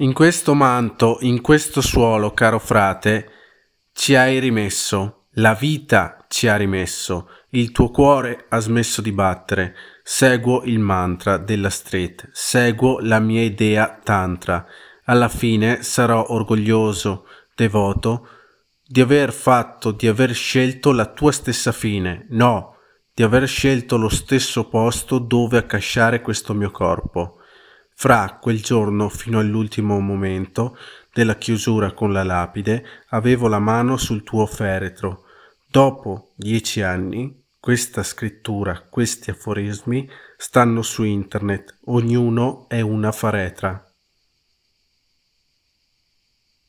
In questo manto, in questo suolo, caro frate, ci hai rimesso, la vita ci ha rimesso, il tuo cuore ha smesso di battere. Seguo il mantra della street, seguo la mia idea tantra. Alla fine sarò orgoglioso, devoto, di aver fatto, di aver scelto la tua stessa fine. No, di aver scelto lo stesso posto dove accasciare questo mio corpo. Fra quel giorno fino all'ultimo momento della chiusura con la lapide avevo la mano sul tuo feretro. Dopo dieci anni questa scrittura, questi aforismi stanno su internet, ognuno è una faretra.